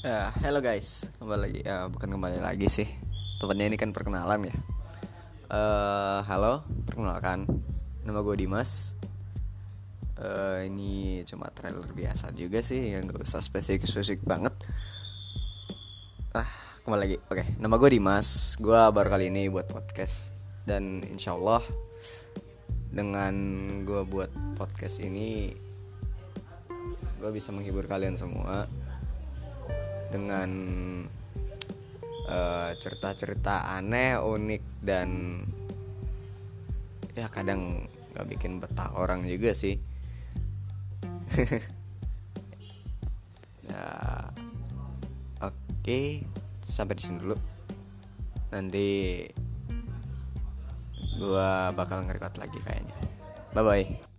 Ya, hello guys, kembali lagi. Ya, bukan kembali lagi sih. Tepatnya ini kan perkenalan ya. Eh, halo, perkenalkan. Nama gue Dimas. Eh, ini cuma trailer biasa juga sih, yang gak usah spesifik-spesifik banget. Ah, kembali lagi. Oke, nama gue Dimas. Gue baru kali ini buat podcast. Dan insya Allah dengan gue buat podcast ini, gue bisa menghibur kalian semua dengan eh, cerita-cerita aneh, unik dan ya kadang nggak bikin betah orang juga sih. ya, oke, sampai di sini dulu. Nanti gua bakal ngerekat lagi kayaknya. Bye bye.